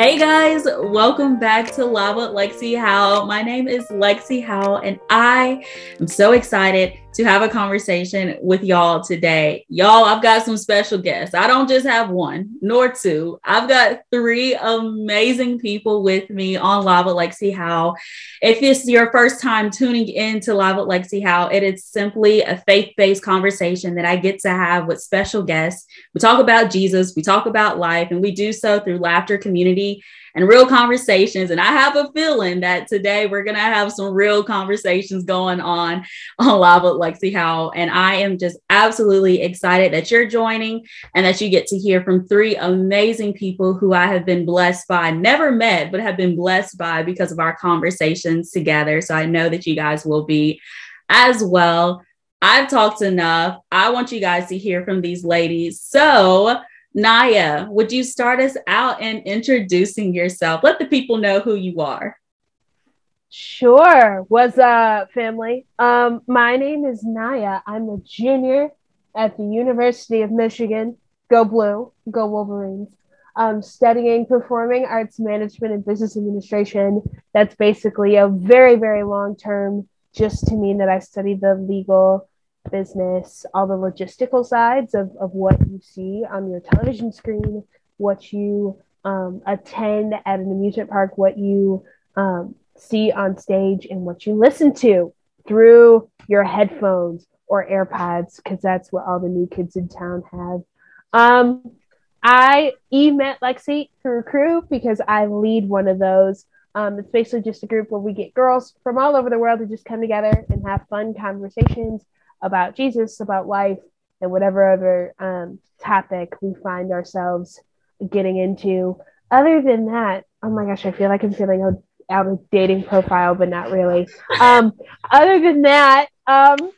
Hey guys, welcome back to with Lexi Howell. My name is Lexi Howell, and I am so excited to have a conversation with y'all today. Y'all, I've got some special guests. I don't just have one nor two, I've got three amazing people with me on Live with Lexi Howell. If it's your first time tuning in to Live with Lexi Howell, it is simply a faith based conversation that I get to have with special guests. We talk about Jesus, we talk about life, and we do so through laughter, community, and real conversations. And I have a feeling that today we're going to have some real conversations going on on Live with Lexi Howell. And I am just absolutely excited that you're joining and that you get to hear from three amazing people who I have been blessed by, never met, but have been blessed by because of our conversations together. So I know that you guys will be as well. I've talked enough. I want you guys to hear from these ladies. So, Nya, would you start us out in introducing yourself? Let the people know who you are. Sure. What's up, family? Um, my name is Nya. I'm a junior at the University of Michigan. Go Blue, go Wolverines. Um, studying performing arts management and business administration. That's basically a very, very long term, just to mean that I study the legal business, all the logistical sides of, of what you see on your television screen, what you um, attend at an amusement park, what you um, see on stage, and what you listen to through your headphones or AirPods, because that's what all the new kids in town have. Um, I e met Lexi through Crew because I lead one of those. Um, it's basically just a group where we get girls from all over the world to just come together and have fun conversations about Jesus, about life, and whatever other um, topic we find ourselves getting into. Other than that, oh my gosh, I feel like I'm feeling out of dating profile, but not really. Um, other than that, um,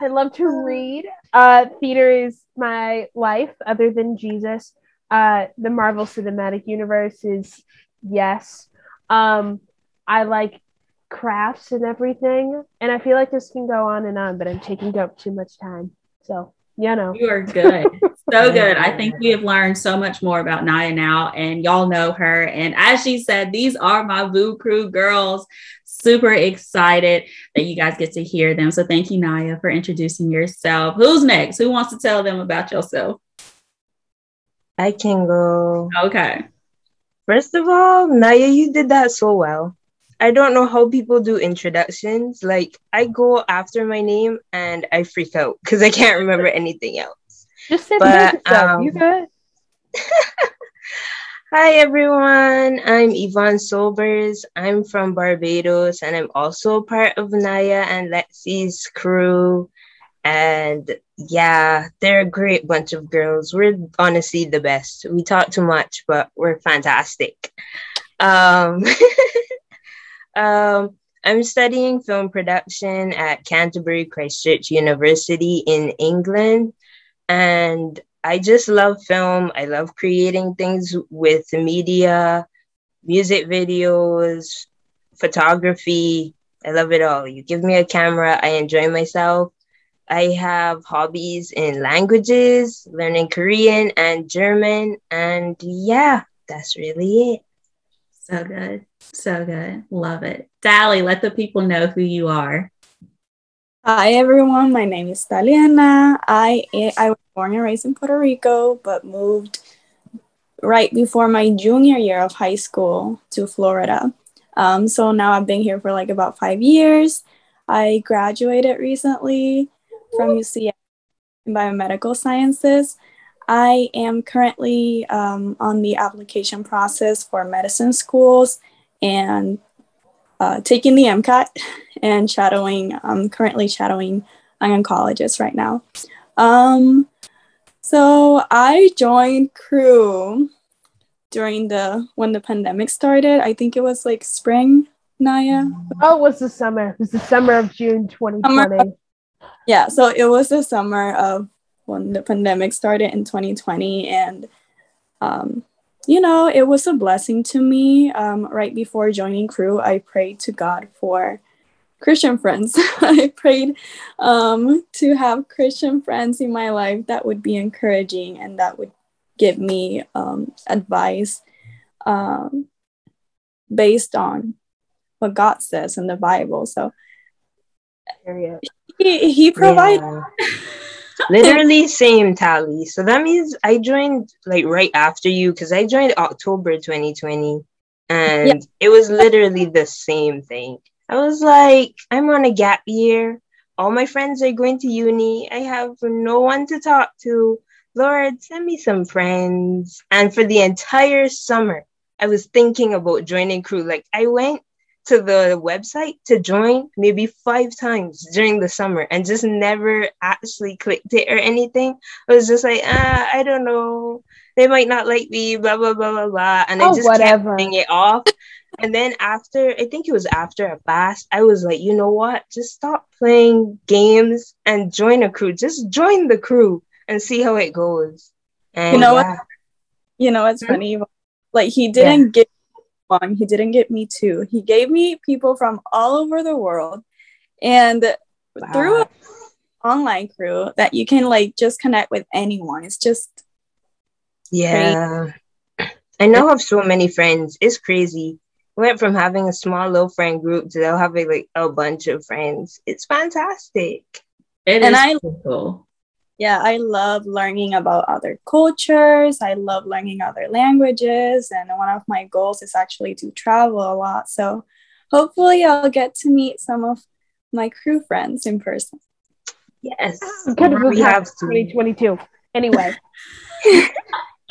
I love to read. Uh, theater is my life, other than Jesus. Uh, the Marvel Cinematic Universe is yes. Um, I like crafts and everything. And I feel like this can go on and on, but I'm taking up too much time. So, you know. You are good. so good. I think we have learned so much more about Nya now, and y'all know her. And as she said, these are my VOUS Crew girls. Super excited that you guys get to hear them. So, thank you, Nya, for introducing yourself. Who's next? Who wants to tell them about yourself? I can go. Okay. First of all, Nya, you did that so well. I don't know how people do introductions. Like I go after my name and I freak out because I can't remember anything else. Just say but. Um, you good? Hi everyone, I'm Yvonne Sobers. I'm from Barbados and I'm also part of Nya and Lexi's crew. And yeah, they're a great bunch of girls. We're honestly the best. We talk too much, but we're fantastic. Um Um, I'm studying film production at Canterbury Christ Church University in England. And I just love film. I love creating things with media, music videos, photography. I love it all. You give me a camera, I enjoy myself. I have hobbies in languages, learning Korean and German. And yeah, that's really it. So good. So good. Love it. Dali, let the people know who you are. Hi, everyone. My name is Daliana. I, I was born and raised in Puerto Rico, but moved right before my junior year of high school to Florida. Um, so now I've been here for like about five years. I graduated recently from UCF in biomedical sciences. I am currently um, on the application process for medicine schools and uh, taking the MCAT and shadowing. I'm currently shadowing an oncologist right now. Um, so I joined crew during the when the pandemic started. I think it was like spring, Nya. Oh, it was the summer. It was the summer of June 2020. Summer. Yeah, so it was the summer of when the pandemic started in 2020 and um, you know it was a blessing to me um, right before joining crew i prayed to god for christian friends i prayed um, to have christian friends in my life that would be encouraging and that would give me um, advice um, based on what God says in the Bible. So he, he provides. Yeah. Literally same Dali. So that means I joined like right after you because I joined October 2020 and it was literally the same thing. I was like, I'm on a gap year. All my friends are going to uni. I have no one to talk to. Lord, send me some friends. And for the entire summer, I was thinking about joining crew. Like I went to the website to join maybe five times during the summer and just never actually clicked it or anything. I was just like, ah, I don't know. They might not like me, blah blah blah blah blah. And oh, I just whatever. kept putting it off. and then after I think it was after a fast, I was like, you know what? Just stop playing games and join a crew. Just join the crew and see how it goes. And you know yeah. what? You know it's mm-hmm. funny? Like he didn't yeah. get one, he didn't get me two. He gave me people from all over the world. And wow. through an online crew that you can like just connect with anyone. It's just yeah. Crazy. I now have so many friends. It's crazy. Went from having a small little friend group to now having like a bunch of friends. It's fantastic. It and I cool yeah, I love learning about other cultures. I love learning other languages. And one of my goals is actually to travel a lot. So hopefully, I'll get to meet some of my crew friends in person. Yes. We have 2022. Anyway.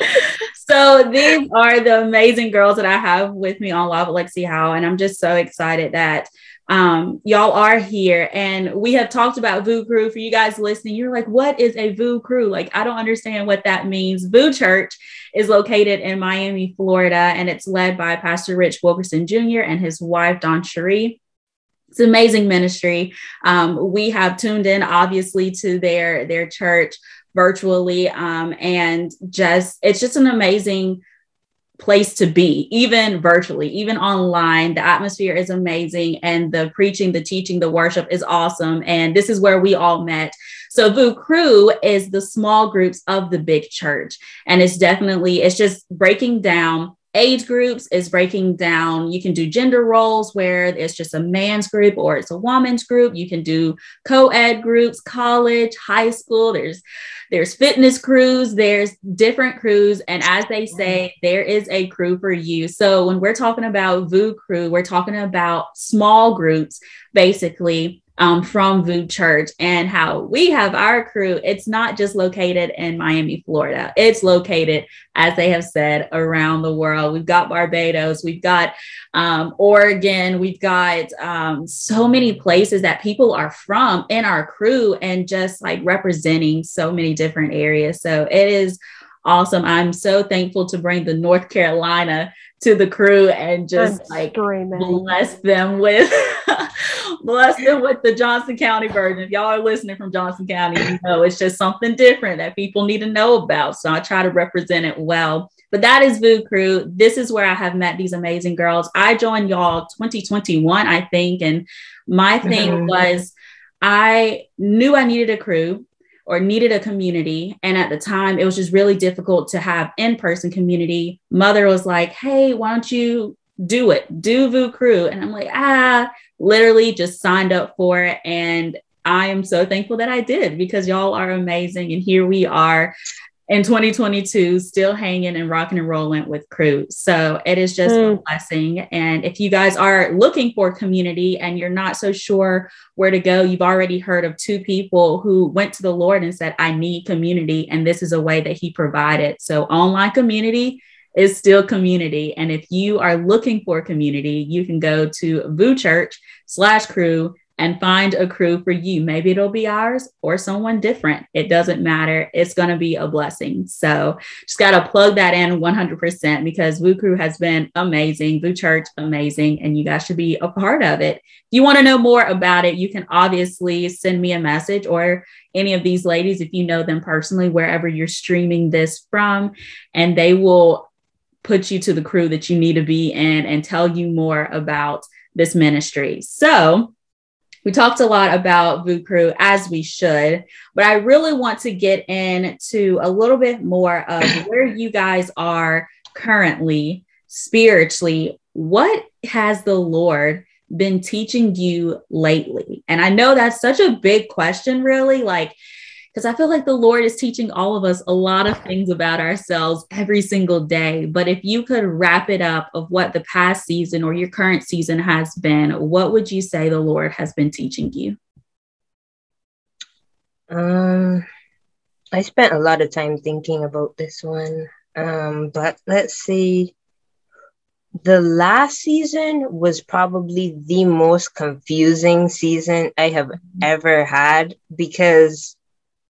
so these are the amazing girls that I have with me on Live Lexi Howe. And I'm just so excited that um, y'all are here and we have talked about VOUS Crew for you guys listening. You're like, what is a VOUS Crew? Like, I don't understand what that means. VOUS Church is located in Miami, Florida, and it's led by Pastor Rich Wilkerson Jr. and his wife, DawnCheré. It's an amazing ministry. Um, we have tuned in, obviously, to their their church virtually, um, and just it's just an amazing place to be, even virtually, even online. The atmosphere is amazing, and the preaching, the teaching, the worship is awesome. And this is where we all met. So VOUS Crew is the small groups of the big church, and it's definitely it's just breaking down age groups is breaking down. You can do gender roles where it's just a man's group or it's a woman's group. You can do co-ed groups college high school. There's there's fitness crews, there's different crews. And as they say, there is a crew for you. So when we're talking about VOUS Crew, we're talking about small groups, basically um, from VOUS Church and how we have our crew. It's not just located in Miami, Florida. It's located, as they have said, around the world. We've got Barbados, we've got um, Oregon, we've got um, so many places that people are from in our crew and just like representing so many different areas. So it is awesome. I'm so thankful to bring the North Carolina to the crew and just I'm like screaming. bless them with bless them with the Johnson County version. If y'all are listening from Johnson County, you know it's just something different that people need to know about. So I try to represent it well. But that is VOUS Crew. This is where I have met these amazing girls. I joined y'all 2021, I think, and my thing mm-hmm. was I knew I needed a crew or needed a community. And at the time, it was just really difficult to have in person community. Mother was like, hey, why don't you do it? Do VOUS Crew. And I'm like, ah, literally just signed up for it. And I am so thankful that I did because y'all are amazing. And here we are in 2022 still hanging and rocking and rolling with crew so it is just mm. a blessing. And if you guys are looking for community and you're not so sure where to go you've already heard of two people who went to the lord and said i need community and this is a way that he provided. So online community is still community. And if you are looking for community you can go to VOUS church slash crew and find a crew for you. Maybe it'll be ours or someone different. It doesn't matter. It's going to be a blessing. So just got to plug that in 100% because VOUS Crew has been amazing. VOUS Church, amazing. And you guys should be a part of it. If you want to know more about it, you can obviously send me a message or any of these ladies, if you know them personally, wherever you're streaming this from, and they will put you to the crew that you need to be in and tell you more about this ministry. So, we talked a lot about Crew as we should, but I really want to get into a little bit more of where you guys are currently. spiritually, what has the Lord been teaching you lately? And I know that's such a big question, really. Like, because I feel like the Lord is teaching all of us a lot of things about ourselves every single day. But if you could wrap it up of what the past season or your current season has been, what would you say the Lord has been teaching you? Um, I spent a lot of time thinking about this one. Um, but let's see. The last season was probably the most confusing season I have ever had because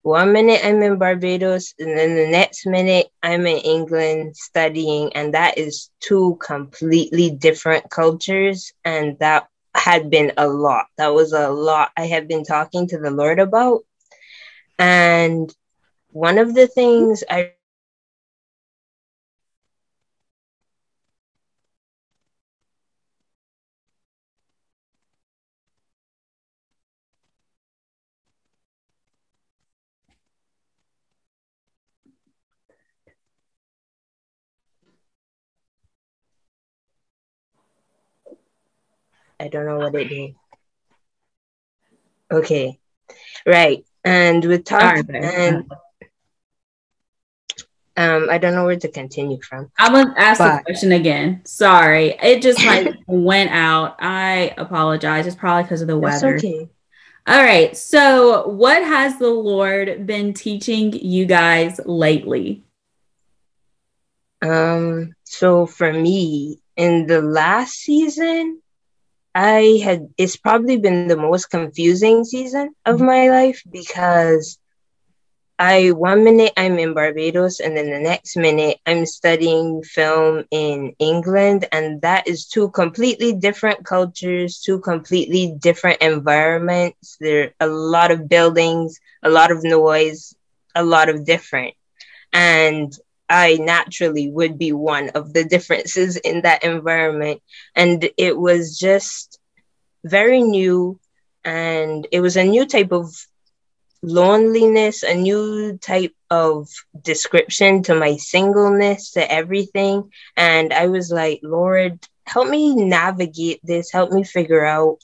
one minute I'm in Barbados, and then the next minute I'm in England studying, and that is two completely different cultures. And that had been a lot. That was a lot I had been talking to the Lord about. And one of the things I I don't know what it is. Okay. Right. And with talk and um, I don't know where to continue from. I'm gonna ask but, the question again. Sorry, it just like went out. I apologize. It's probably because of the weather. Okay. All right. So, what has the Lord been teaching you guys lately? Um. So for me, in the last season, I had it's probably been the most confusing season of mm-hmm. my life because I one minute I'm in Barbados and then the next minute I'm studying film in England and that is two completely different cultures, two completely different environments. There are a lot of buildings, a lot of noise, a lot of different. And I naturally would be one of the differences in that environment. And it was just very new. And it was a new type of loneliness, a new type of description to my singleness, to everything. And I was like, Lord, help me navigate this, help me figure out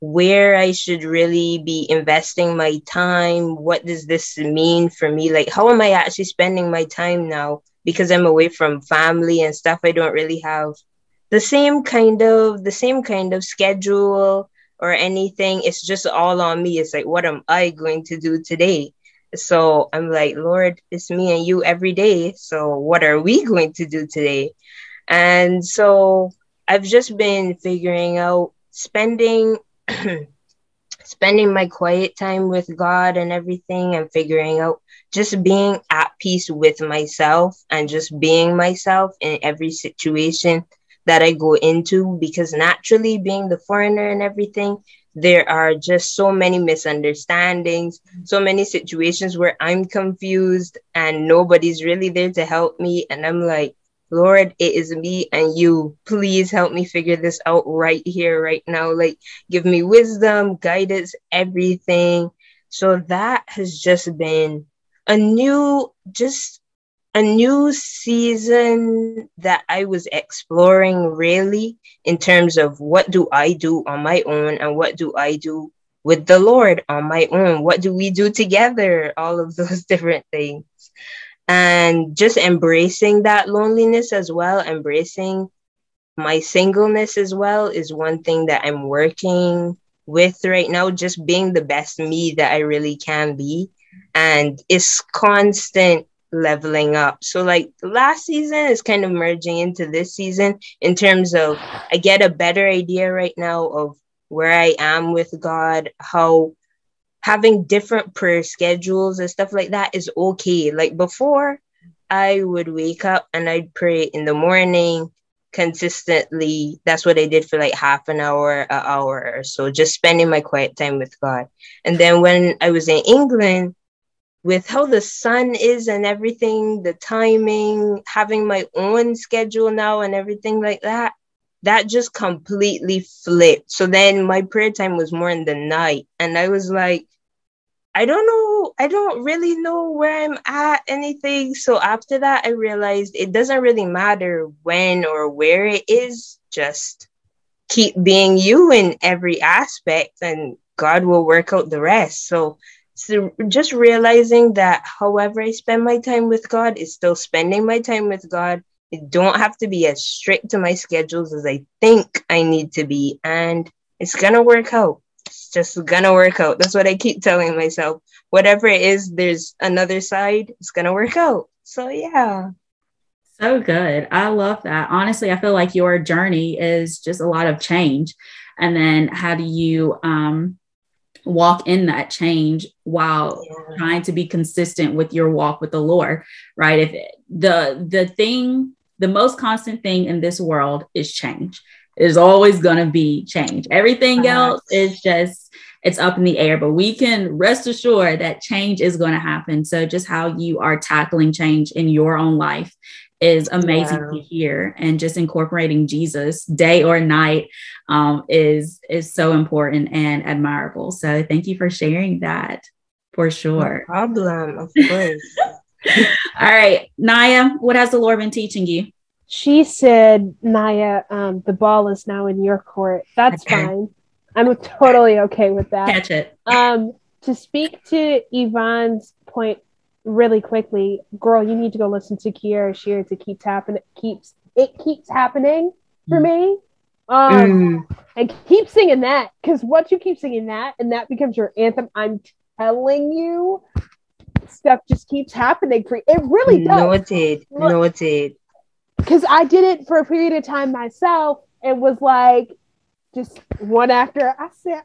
where I should really be investing my time. What does this mean for me? Like, how am I actually spending my time now? Because I'm away from family and stuff. I don't really have the same kind of the same kind of schedule or anything. It's just all on me. It's like, what am I going to do today? So I'm like, Lord, it's me and you every day. So what are we going to do today? And so I've just been figuring out spending spending my quiet time with God and everything and figuring out just being at peace with myself and just being myself in every situation that I go into because naturally being the foreigner and everything there are just so many misunderstandings, so many situations where I'm confused and nobody's really there to help me. And I'm like Lord, it is me and you. Please help me figure this out right here, right now. Like, give me wisdom, guidance, everything. So that has just been a new, just a new season that I was exploring really in terms of what do I do on my own and what do I do with the Lord on my own? What do we do together? All of those different things and just embracing that loneliness as well, embracing my singleness as well is one thing that I'm working with right now, just being the best me that I really can be. And it's constant leveling up. So, like last season is kind of merging into this season in terms of I get a better idea right now of where I am with God, how having different prayer schedules and stuff like that is okay. Like before, I would wake up and I'd pray in the morning consistently. That's what I did for like half an hour, an hour or so, just spending my quiet time with God. And then when I was in England, with how the sun is and everything, the timing, having my own schedule now and everything like that, that just completely flipped. So then my prayer time was more in the night. And I was like, I don't know I don't really know where I'm at, anything. So after that, I realized it doesn't really matter when or where it is, just keep being you in every aspect and God will work out the rest. So, so just realizing that however I spend my time with God is still spending my time with God. It don't have to be as strict to my schedules as I think I need to be. And it's gonna work out. It's just gonna work out. That's what I keep telling myself. Whatever it is, there's another side. It's gonna work out. So yeah. So good. I love that. Honestly, I feel like your journey is just a lot of change. And then how do you um, walk in that change while yeah. trying to be consistent with your walk with the Lord, right? If the the thing, the most constant thing in this world is change. There's always going to be change. Everything else is just it's up in the air, but we can rest assured that change is going to happen. So just how you are tackling change in your own life is amazing yeah. to hear and just incorporating jesus day or night um, is is so important and admirable so thank you for sharing that for sure no problem of course all right nya what has the lord been teaching you she said nya um, the ball is now in your court that's okay. fine i'm totally okay with that catch it um to speak to yvonne's point really quickly, girl, you need to go listen to Kierra Sheard to keep happening. Keeps it keeps happening for mm. me. Um, mm. and keep singing that because once you keep singing that and that becomes your anthem, I'm telling you, stuff just keeps happening for. It really does. No, it did. No, it did. Because I did it for a period of time myself. It was like just one after I said,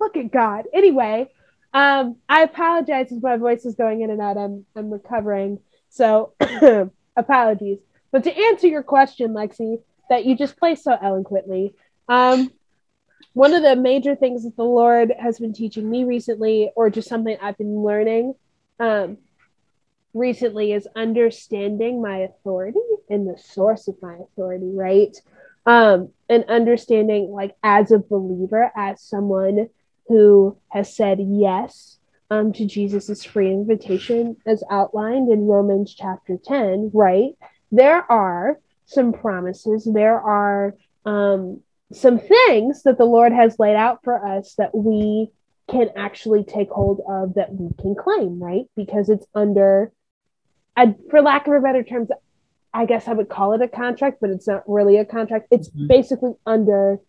"Look at God." Anyway, um, I apologize if my voice is going in and out. I'm I'm recovering, so apologies. But to answer your question, Lexi, that you just placed so eloquently, um, one of the major things that the Lord has been teaching me recently, or just something I've been learning um, recently, is understanding my authority and the source of my authority, right? Um, and understanding, like, as a believer, as someone who has said yes um, to Jesus' free invitation as outlined in Romans chapter 10, right? There are some promises, there are um, some things that the Lord has laid out for us that we can actually take hold of that we can claim, right? Because it's under, I, for lack of a better term, I guess I would call it a contract, but it's not really a contract. It's mm-hmm. basically under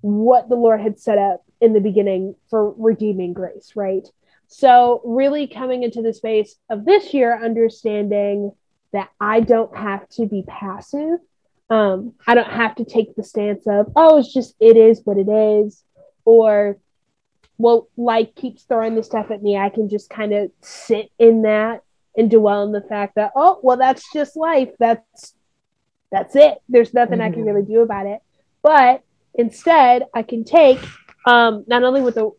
what the Lord had set up in the beginning for redeeming grace, right? So, really coming into the space of this year, understanding that I don't have to be passive. Um, I don't have to take the stance of, oh, it's just, it is what it is. Or, well, life keeps throwing this stuff at me. I can just kind of sit in that and dwell in the fact that, oh, well, that's just life. That's, that's it. There's nothing mm-hmm. I can mm-hmm. really do about it. But instead, I can take um, not only what the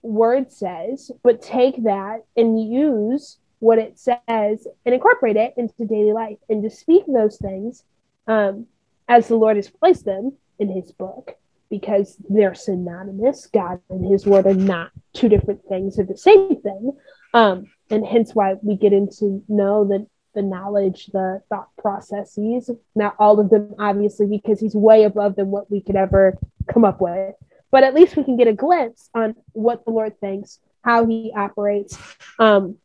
word says, but take that and use what it says and incorporate it into daily life and to speak those things um, as the Lord has placed them in His book because they're synonymous. God and His word are not two different things, they're the same thing. Um, and hence why we get into know the, the knowledge, the thought processes, not all of them, obviously, because He's way above than what we could ever come up with but at least we can get a glimpse on what the Lord thinks, how he operates, um,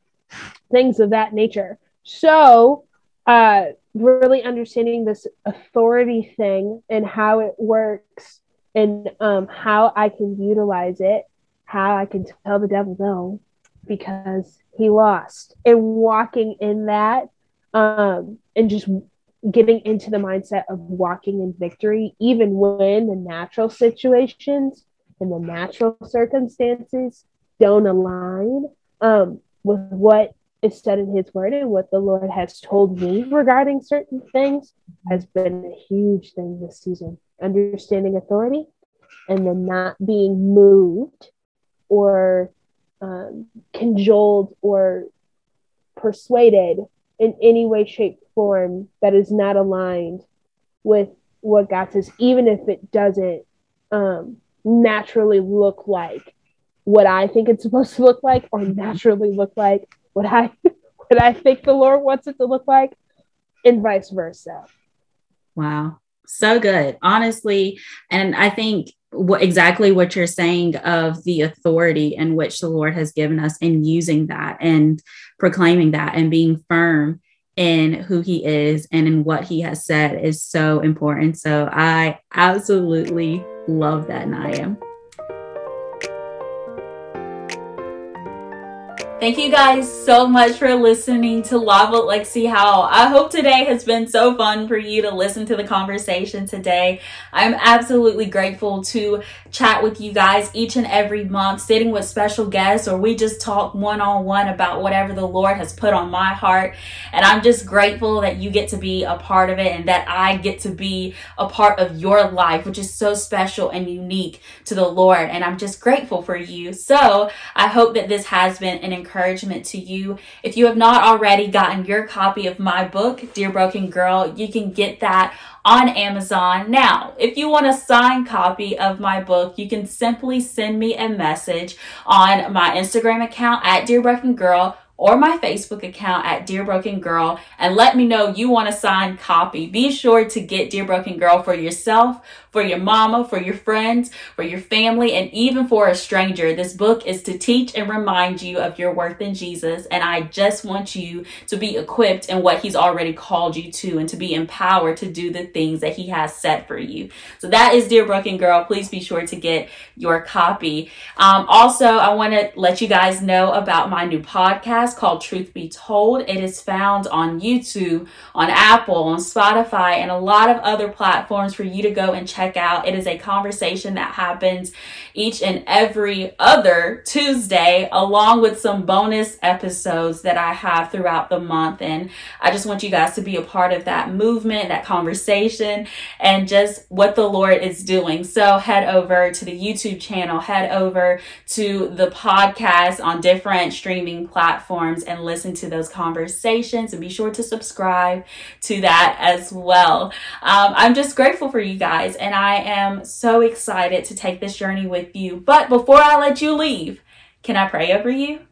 things of that nature. So, uh, really understanding this authority thing and how it works and um, how I can utilize it, how I can tell the devil no because he lost, and walking in that um, and just getting into the mindset of walking in victory, even when the natural situations and the natural circumstances don't align um, with what is said in His Word and what the Lord has told me regarding certain things has been a huge thing this season. Understanding authority and then not being moved or um, cajoled or persuaded in any way, shape, form that is not aligned with what God says, even if it doesn't um, naturally look like what I think it's supposed to look like or naturally look like what I what I think the Lord wants it to look like, and vice versa. Wow. So good. Honestly, and I think what exactly what you're saying of the authority in which the Lord has given us and using that and proclaiming that and being firm in who he is and in what he has said is so important. So I absolutely love that, Nya. Thank you guys so much for listening to Lava Lexi Howell. I hope today has been so fun for you to listen to the conversation today. I'm absolutely grateful to chat with you guys each and every month, sitting with special guests, or we just talk one on one about whatever the Lord has put on my heart. And I'm just grateful that you get to be a part of it and that I get to be a part of your life, which is so special and unique to the Lord. And I'm just grateful for you. So I hope that this has been an encouragement to you. If you have not already gotten your copy of my book, Dear Broken Girl, you can get that on Amazon. Now, if you want a signed copy of my book, you can simply send me a message on my Instagram account at Dear Broken Girl or my Facebook account at Dear Broken Girl and let me know you want a signed copy. Be sure to get Dear Broken Girl for yourself, for your mama, for your friends, for your family, and even for a stranger. This book is to teach and remind you of your worth in Jesus. And I just want you to be equipped in what He's already called you to and to be empowered to do the things that He has set for you. So that is Dear Broken Girl. Please be sure to get your copy. Um, also, I want to let you guys know about my new podcast called Truth Be Told. It is found on YouTube, on Apple, on Spotify, and a lot of other platforms for you to go and check out. It is a conversation that happens each and every other Tuesday, along with some bonus episodes that I have throughout the month. And I just want you guys to be a part of that movement, that conversation, and just what the Lord is doing. So head over to the YouTube channel, head over to the podcast on different streaming platforms and listen to those conversations and be sure to subscribe to that as well. Um, I'm just grateful for you guys and I am so excited to take this journey with you. But before I let you leave, can I pray over you?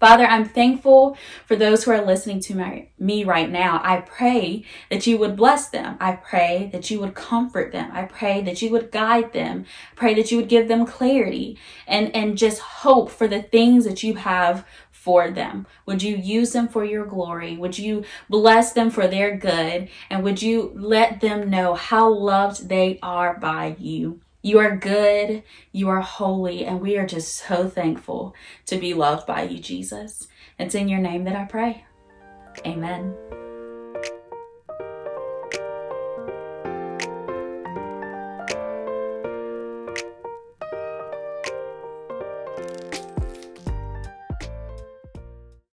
Father, I'm thankful for those who are listening to my, me right now. I pray that you would bless them. I pray that you would comfort them. I pray that you would guide them. Pray that you would give them clarity and, and just hope for the things that you have for them? Would you use them for your glory? Would you bless them for their good? And would you let them know how loved they are by you? You are good, you are holy, and we are just so thankful to be loved by you, Jesus. It's in your name that I pray. Amen.